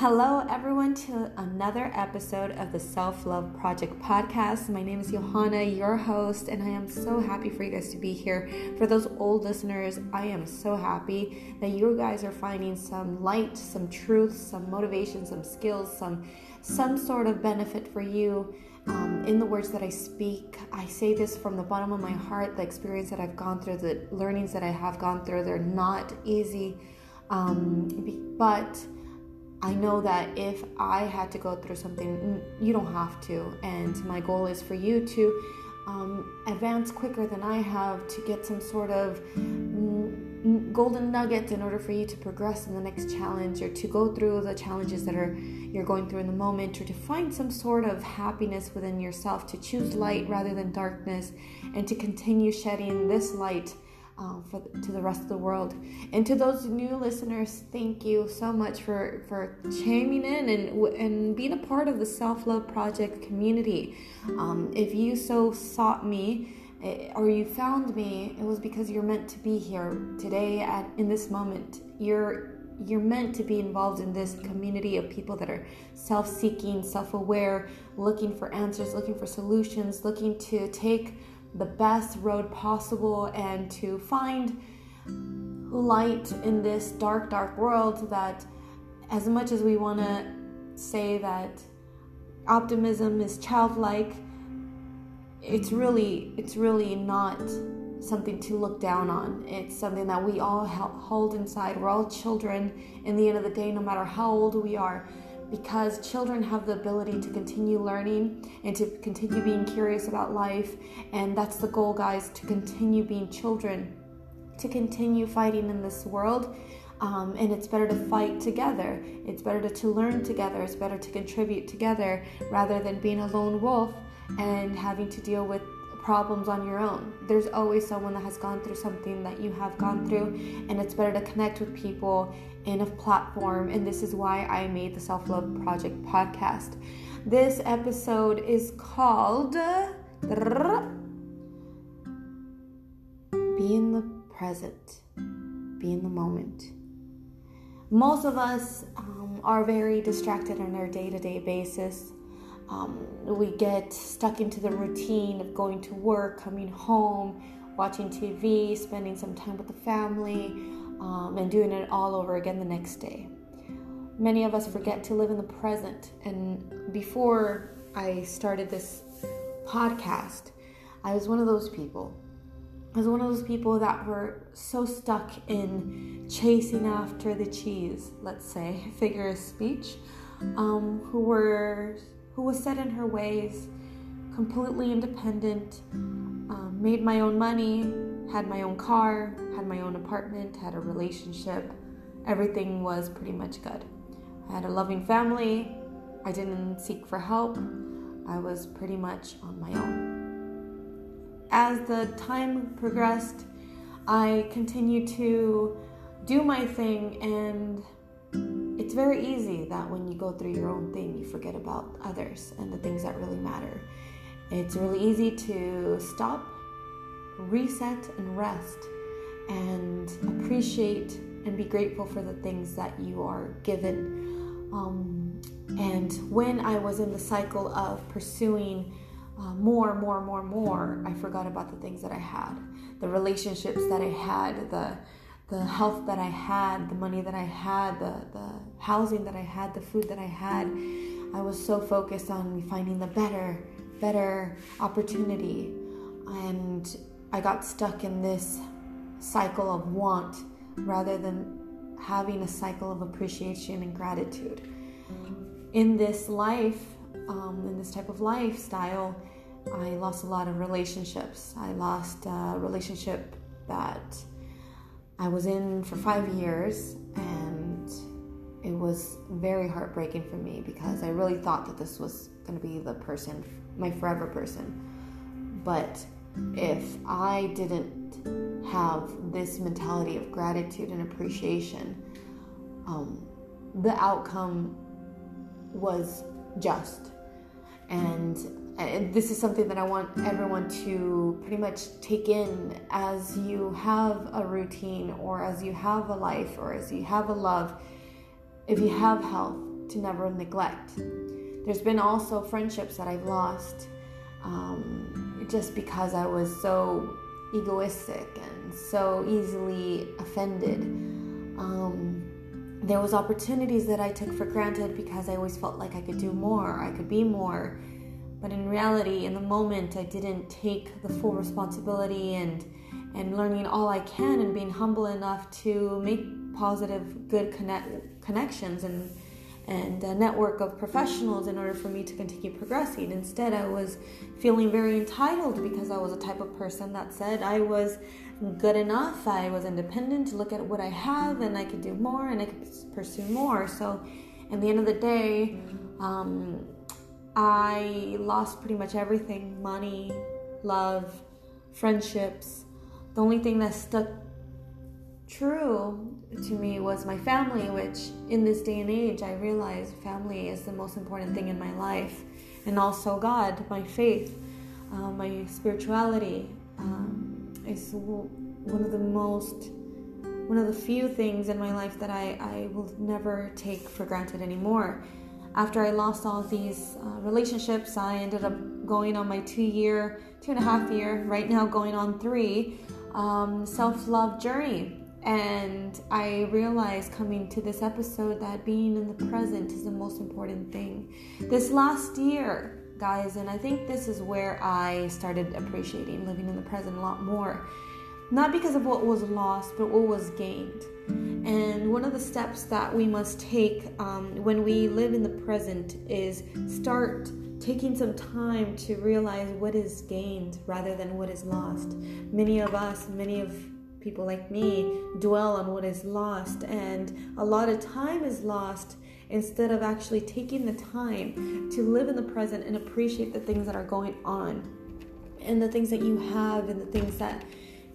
Hello, everyone, to another episode of the Self Love Project podcast. My name is Johanna, your host, and I am so happy for you guys to be here. For those old listeners, I am so happy that you guys are finding some light, some truth, some motivation, some skills, some some sort of benefit for you um, in the words that I speak. I say this from the bottom of my heart. The experience that I've gone through, the learnings that I have gone through, they're not easy, um, but I know that if I had to go through something, you don't have to. And my goal is for you to um, advance quicker than I have to get some sort of golden nugget in order for you to progress in the next challenge or to go through the challenges that are you're going through in the moment or to find some sort of happiness within yourself to choose light rather than darkness and to continue shedding this light um, for to the rest of the world. And to those new listeners, thank you so much for for chiming in and and being a part of the Self Love Project community. Um, if you so sought me eh, or you found me, it was because you're meant to be here today at in this moment. You're you're meant to be involved in this community of people that are self-seeking, self-aware, looking for answers, looking for solutions, looking to take the best road possible and to find light in this dark, dark world that, as much as we want to say that optimism is childlike, it's really, it's really not something to look down on. It's something that we all hold inside. We're all children. In the end of the day, no matter how old we are, because children have the ability to continue learning and to continue being curious about life. And that's the goal, guys, to continue being children, to continue fighting in this world. Um, and it's better to fight together. It's better to, to learn together. It's better to contribute together rather than being a lone wolf and having to deal with problems on your own. There's always someone that has gone through something that you have gone through, and it's better to connect with people in a platform, and this is why I made the Self Love Project podcast. This episode is called Be in the Present, Be in the Moment. Most of us um, are very distracted on our day to day basis. Um, we get stuck into the routine of going to work, coming home, watching TV, spending some time with the family, um, and doing it all over again the next day. Many of us forget to live in the present. And before I started this podcast, I was one of those people. I was one of those people that were so stuck in chasing after the cheese, let's say, figure of speech, um, who were who was set in her ways, completely independent, um, made my own money, had my own car, had my own apartment, had a relationship. Everything was pretty much good. I had a loving family. I didn't seek for help. I was pretty much on my own. As the time progressed, I continued to do my thing, and it's very easy that when you go through your own thing, you forget about others and the things that really matter. It's really easy to stop reset and rest and appreciate and be grateful for the things that you are given. Um, and when I was in the cycle of pursuing uh, more, more, more, more, I forgot about the things that I had, the relationships that I had, the the health that I had, the money that I had, the the housing that I had, the food that I had. I was so focused on finding the better, better opportunity, and I got stuck in this cycle of want rather than having a cycle of appreciation and gratitude. In this life, um, in this type of lifestyle, I lost a lot of relationships. I lost a relationship that I was in for five years, and it was very heartbreaking for me because I really thought that this was going to be the person, my forever person. But if I didn't have this mentality of gratitude and appreciation, um, the outcome was just. And, and this is something that I want everyone to pretty much take in as you have a routine or as you have a life or as you have a love. If you have health, to never neglect. There's been also friendships that I've lost um, just because I was so egoistic and so easily offended. Um, there was opportunities that I took for granted because I always felt like I could do more, I could be more. But in reality, in the moment, I didn't take the full responsibility and and learning all I can and being humble enough to make positive, good connect, connections and and a network of professionals in order for me to continue progressing. Instead, I was feeling very entitled because I was a type of person that said I was good enough, I was independent to look at what I have, and I could do more and I could pursue more. So, at the end of the day, um, I lost pretty much everything money, love, friendships. The only thing that stuck true to me was my family, which in this day and age, I realize family is the most important thing in my life. And also God, my faith, uh, my spirituality um, is one of the most, one of the few things in my life that I, I will never take for granted anymore. After I lost all these uh, relationships, I ended up going on my two year, two and a half year, right now going on three, um, self love journey and I realized coming to this episode that being in the present is the most important thing. This last year, guys, and I think this is where I started appreciating living in the present a lot more. Not because of what was lost, but what was gained. And one of the steps that we must take um, when we live in the present is start taking some time to realize what is gained rather than what is lost. Many of us, many of people like me dwell on what is lost, and a lot of time is lost instead of actually taking the time to live in the present and appreciate the things that are going on and the things that you have and the things that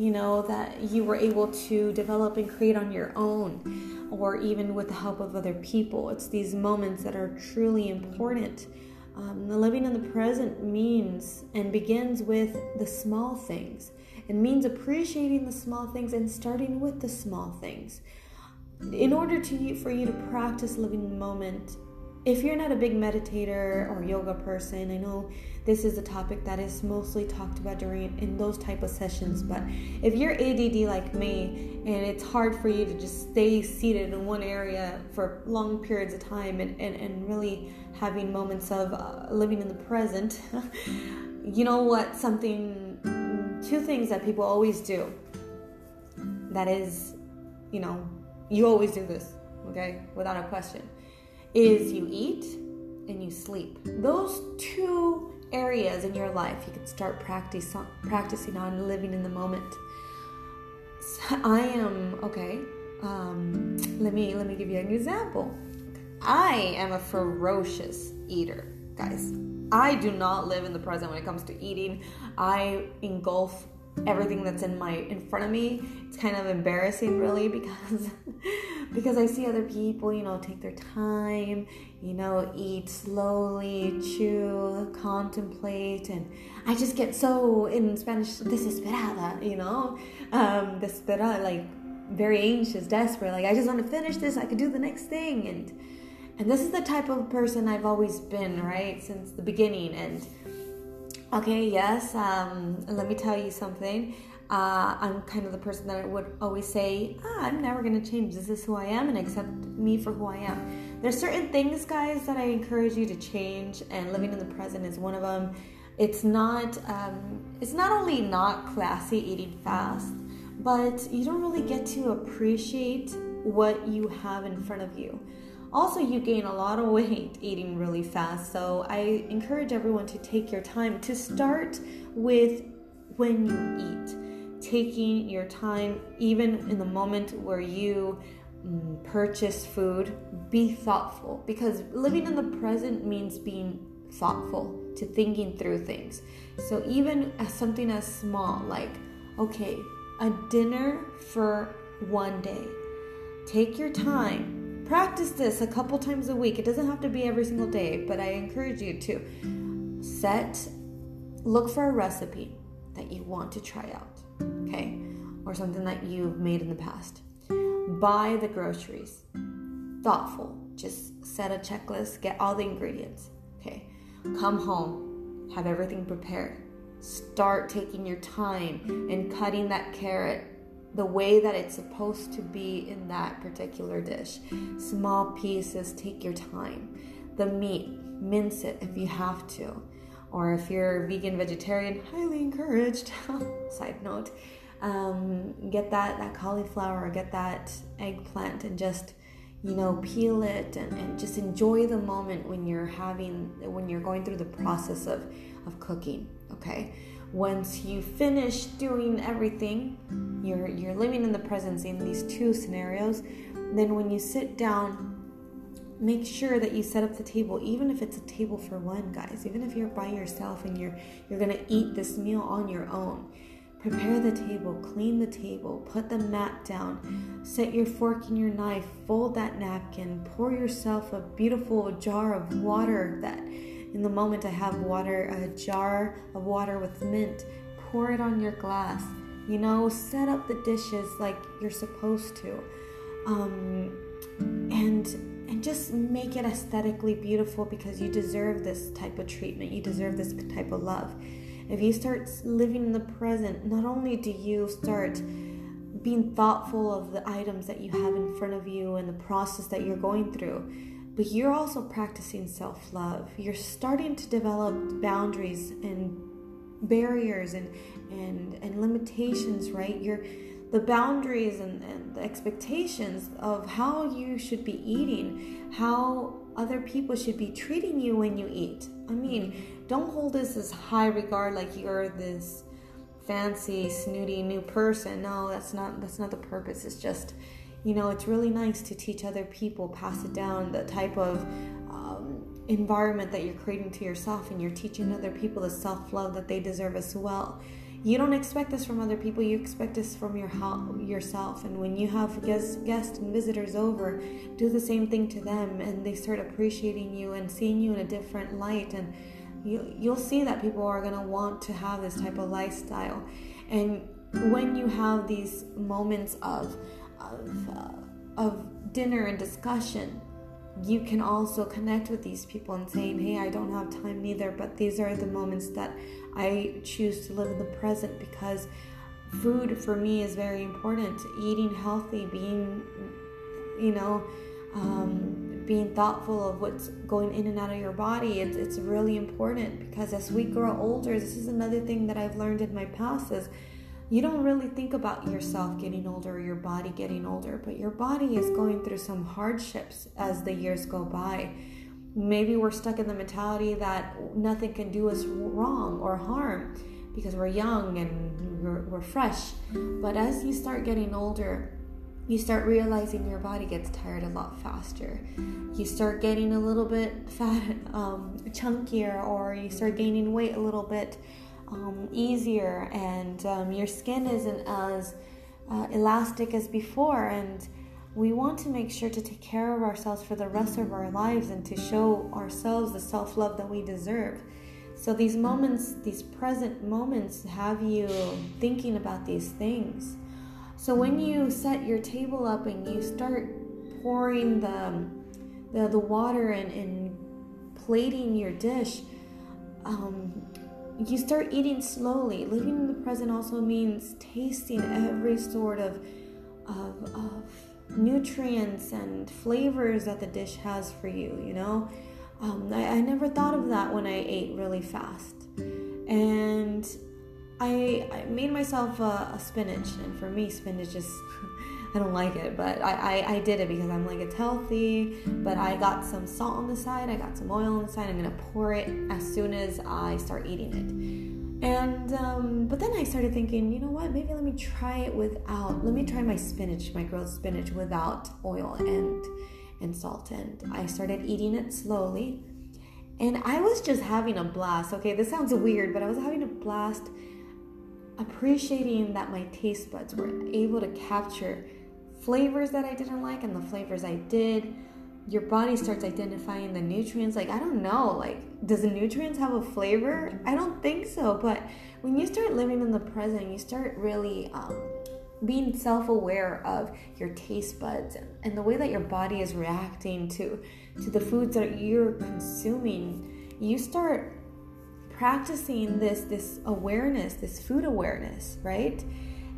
you know that you were able to develop and create on your own or even with the help of other people. It's these moments that are truly important. Um, living in the present means and begins with the small things. It means appreciating the small things and starting with the small things. In order to for you to practice living the moment, if you're not a big meditator or yoga person, I know this is a topic that is mostly talked about during in those type of sessions, but if you're ADD like me and it's hard for you to just stay seated in one area for long periods of time and, and, and really having moments of uh, living in the present, you know what? Something two things that people always do. That is, you know, you always do this, okay, without a question, is you eat and you sleep. Those two areas in your life you can start practice, practicing on living in the moment. So I am okay. Um, let me let me give you an example. I am a ferocious eater, guys. I do not live in the present when it comes to eating. I engulf everything that's in my in front of me. It's kind of embarrassing really because because I see other people, you know, take their time, you know, eat slowly, chew, contemplate and I just get so in Spanish desesperada, you know. Um desesperada like very anxious, desperate, like I just want to finish this, I could do the next thing and and this is the type of person I've always been, right? Since the beginning. And okay, yes, um, let me tell you something. Uh, I'm kind of the person that would always say, ah, I'm never going to change. This is who I am and accept me for who I am. There's certain things, guys, that I encourage you to change, and living in the present is one of them. It's not, um, it's not only not classy eating fast, but you don't really get to appreciate what you have in front of you. Also, you gain a lot of weight eating really fast, so I encourage everyone to take your time to start with when you eat. Taking your time, even in the moment where you mm, purchase food, be thoughtful because living in the present means being thoughtful to thinking through things. So, even as something as small like, okay, a dinner for one day, take your time Practice this a couple times a week. It doesn't have to be every single day, but I encourage you to set, look for a recipe that you want to try out, okay? Or something that you've made in the past. Buy the groceries. Thoughtful. just set a checklist, get all the ingredients. Okay, come home, have everything prepared. Start taking your time and cutting that carrot the way that it's supposed to be in that particular dish. Small pieces, take your time. The meat, mince it if you have to. Or if you're vegan, vegetarian, highly encouraged. Side note, um, get that, that cauliflower or get that eggplant and just you know peel it and, and just enjoy the moment when you're having when you're going through the process of of cooking okay once you finish doing everything you're you're living in the presence in these two scenarios then when you sit down make sure that you set up the table even if it's a table for one guys even if you're by yourself and you're you're to eat this meal on your own. Prepare the table, clean the table, put the mat down, set your fork and your knife, fold that napkin, pour yourself a beautiful jar of water that in the moment I have water, a jar of water with mint, pour it on your glass. You know, set up the dishes like you're supposed to. Um, and and just make it aesthetically beautiful because you deserve this type of treatment. You deserve this type of love. If you start living in the present, not only do you start being thoughtful of the items that you have in front of you and the process that you're going through, but you're also practicing self love. You're starting to develop boundaries and barriers and, and, and limitations, right? You're the boundaries and, and the expectations of how you should be eating, how other people should be treating you when you eat. I mean, don't hold this as high regard like you're this fancy, snooty new person. No, that's not that's not the purpose. It's just, you know, it's really nice to teach other people, pass it down, the type of um, environment that you're creating to yourself, and you're teaching other people the self love that they deserve as well. You don't expect this from other people you expect this from your yourself and when you have guests, guests and visitors over do the same thing to them and they start appreciating you and seeing you in a different light and you, you'll see that people are going to want to have this type of lifestyle. And when you have these moments of of, uh, of dinner and discussion you can also connect with these people and saying, Hey, I don't have time neither, but these are the moments that I choose to live in the present because food for me is very important. Eating healthy, being, you know, um, being thoughtful of what's going in and out of your body, it's, it's really important because as we grow older, this is another thing that I've learned in my past is you don't really think about yourself getting older your body getting older, but your body is going through some hardships as the years go by. Maybe we're stuck in the mentality that nothing can do us wrong or harm because we're young and we're, we're fresh. But as you start getting older, you start realizing your body gets tired a lot faster. You start getting a little bit fat, um, chunkier, or you start gaining weight a little bit um, easier and um, your skin isn't as uh, elastic as before. And we want to make sure to take care of ourselves for the rest of our lives and to show ourselves the self-love that we deserve. So these moments these present moments have you thinking about these things. So when you set your table up and you start pouring the the, the water and, and plating your dish um, you start eating slowly. Living in the present also means tasting every sort of, of, of nutrients and flavors that the dish has for you, you know? Um, I, I never thought of that when I ate really fast. And I, I made myself a, a spinach, and for me, spinach is I don't like it, but I, I, I, did it because I'm like, it's healthy. But I got some salt on the side, I got some oil on the side. I'm gonna pour it as soon as I start eating it. And, um, but then I started thinking, you know what, maybe let me try it without, let me try my spinach, my grilled spinach without oil and, and salt. And I started eating it slowly. And I was just having a blast. Okay, this sounds weird, but I was having a blast appreciating that my taste buds were able to capture flavors that I didn't like and the flavors I did. Your body starts identifying the nutrients. Like, I don't know, like, does the nutrients have a flavor? I don't think so. But when you start living in the present, you start really um, being self-aware of your taste buds and, and the way that your body is reacting to to the foods that you're consuming you start practicing this this awareness this food awareness right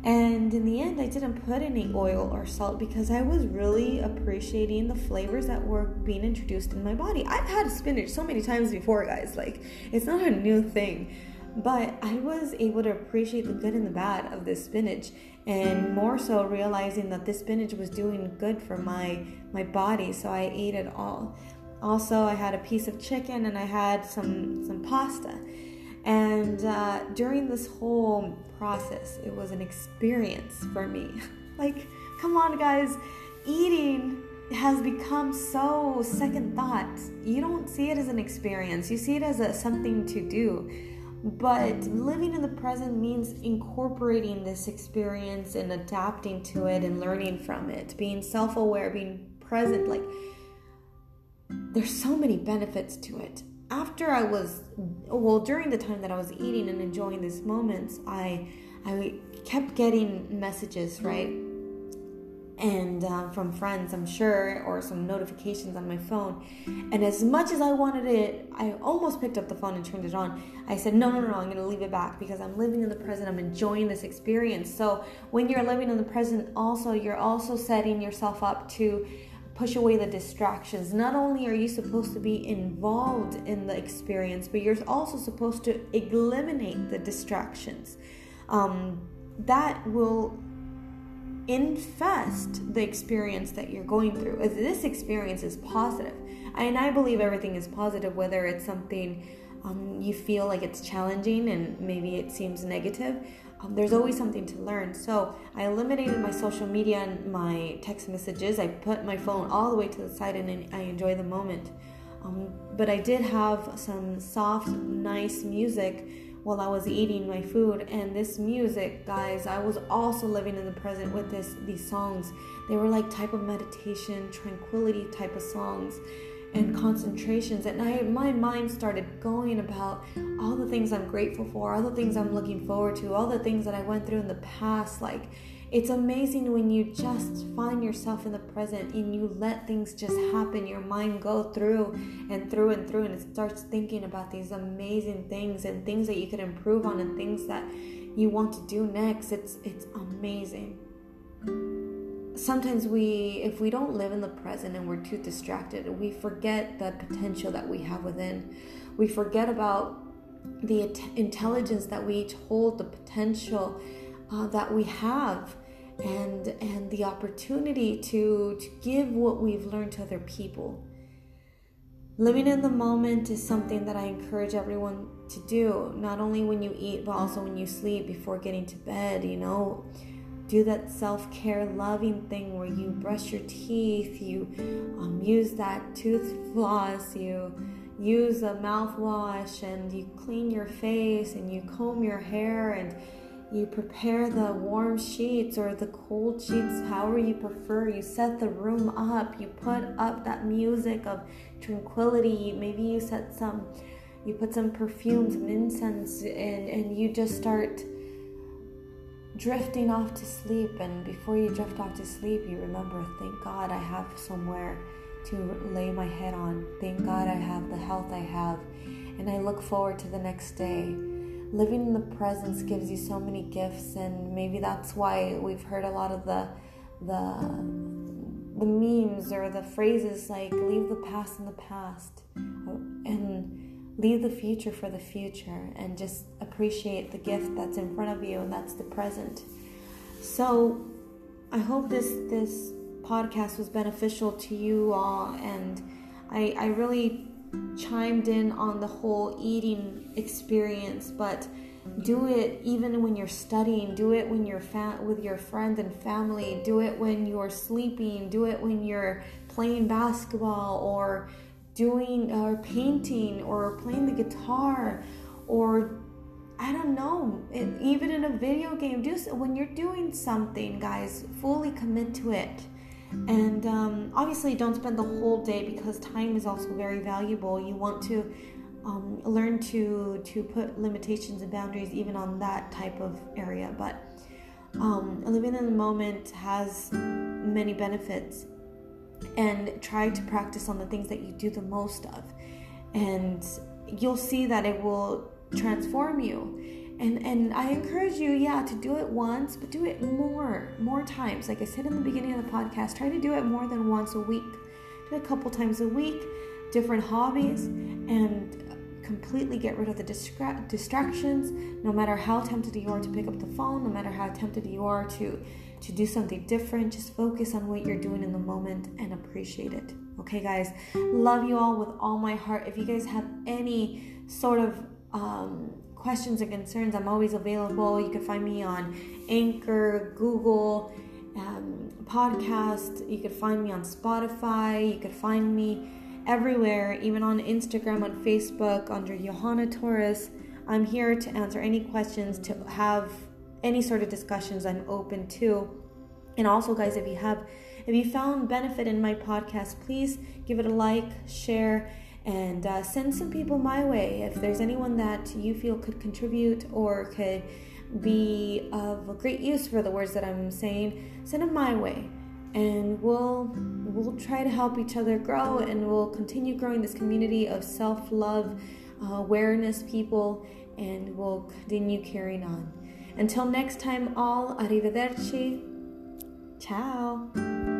and in the end i didn't put any oil or salt because i was really appreciating the flavors that were being introduced in my body. I've had spinach so many times before guys. Like it's not a new thing. But I was able to appreciate the good and the bad of this spinach and more so realizing that this spinach was doing good for my my body. So i ate it all. Also i had a piece of chicken and i had some some pasta and uh, during this whole process it was an experience for me. Like come on guys. Eating has become so second thought. You don't see it as an experience. You see it as a something to do. But living in the present means incorporating this experience and adapting to it and learning from it, being self aware, being present. Like, there's so many benefits to it. After I was, well, during the time that I was eating and enjoying these moments, I, I kept getting messages, right? and uh, from friends, I'm sure, or some notifications on my phone. And as much as I wanted it, I almost picked up the phone and turned it on. I said, No, no, no, I'm to leave it back because I'm living in the present. I'm enjoying this experience. So when you're living in the present, also, you're also setting yourself up to push away the distractions. Not only are you supposed to be involved in the experience, but you're also supposed to eliminate the distractions. Um, that will infest the experience that you're going through. If this experience is positive, and I believe everything is positive, whether it's something um, you feel like it's challenging and maybe it seems negative, um, there's always something to learn. So I eliminated my social media and my text messages. I put my phone all the way to the side and I enjoy the moment. Um, but I did have some soft, nice music while I was eating my food. And this music, guys, I was also living in the present with this these songs. They were like type of meditation, tranquility type of songs and concentrations. And I my mind started going about all the things I'm grateful for, all the things I'm looking forward to, all the things that I went through in the past, like it's amazing when you just find yourself in the present and you let things just happen. Your mind go through and through and through, and it starts thinking about these amazing things and things that you could improve on and things that you want to do next. It's it's amazing. Sometimes we, if we don't live in the present and we're too distracted, we forget the potential that we have within. We forget about the intelligence that we each hold, the potential uh, that we have and and the opportunity to to give what we've learned to other people living in the moment is something that i encourage everyone to do not only when you eat but also when you sleep before getting to bed you know do that self-care loving thing where you brush your teeth you um, use that tooth floss you use a mouthwash and you clean your face and you comb your hair and you prepare the warm sheets or the cold sheets, however you prefer. You set the room up. You put up that music of tranquility. Maybe you set some, you put some perfumes incense, and, and you just start drifting off to sleep. And before you drift off to sleep, you remember, thank God I have somewhere to lay my head on. Thank God I have the health I have. And I look forward to the next day living in the presence gives you so many gifts and maybe that's why we've heard a lot of the the the memes or the phrases like leave the past in the past and leave the future for the future and just appreciate the gift that's in front of you and that's the present. So i hope this this podcast was beneficial to you all and i i really chimed in on the whole eating experience, but do it even when you're studying, do it when you're fa- with your friends and family, do it when you're sleeping, do it when you're playing basketball or doing or painting or playing the guitar or I don't know, even in a video game, just when you're doing something, guys, fully commit to it. And um, obviously don't spend the whole day because time is also very valuable. You want to um, learn to to put limitations and boundaries even on that type of area. But um, living in the moment has many benefits and try to practice on the things that you do the most of. And you'll see that it will transform you. And and i encourage you yeah to do it once but do it more more times. Like i said in the beginning of the podcast try to do it more than once a week. Do it a couple times a week different hobbies and completely get rid of the distra- distractions. No matter how tempted you are to pick up the phone no matter how tempted you are to to do something different. Just focus on what you're doing in the moment and appreciate it. Okay guys? Love you all with all my heart. If you guys have any sort of um, questions or concerns i'm always available. You can find me on anchor google um, podcast. You could find me on spotify. You could find me everywhere, even on Instagram, on Facebook, under Johanna Torres. I'm here to answer any questions, to have any sort of discussions I'm open to. And also, guys, if you have, if you found benefit in my podcast, please give it a like, share, and uh, send some people my way. If there's anyone that you feel could contribute or could be of great use for the words that I'm saying, send them my way and we'll we'll try to help each other grow and we'll continue growing this community of self-love uh, awareness people and we'll continue carrying on until next time all arrivederci. Ciao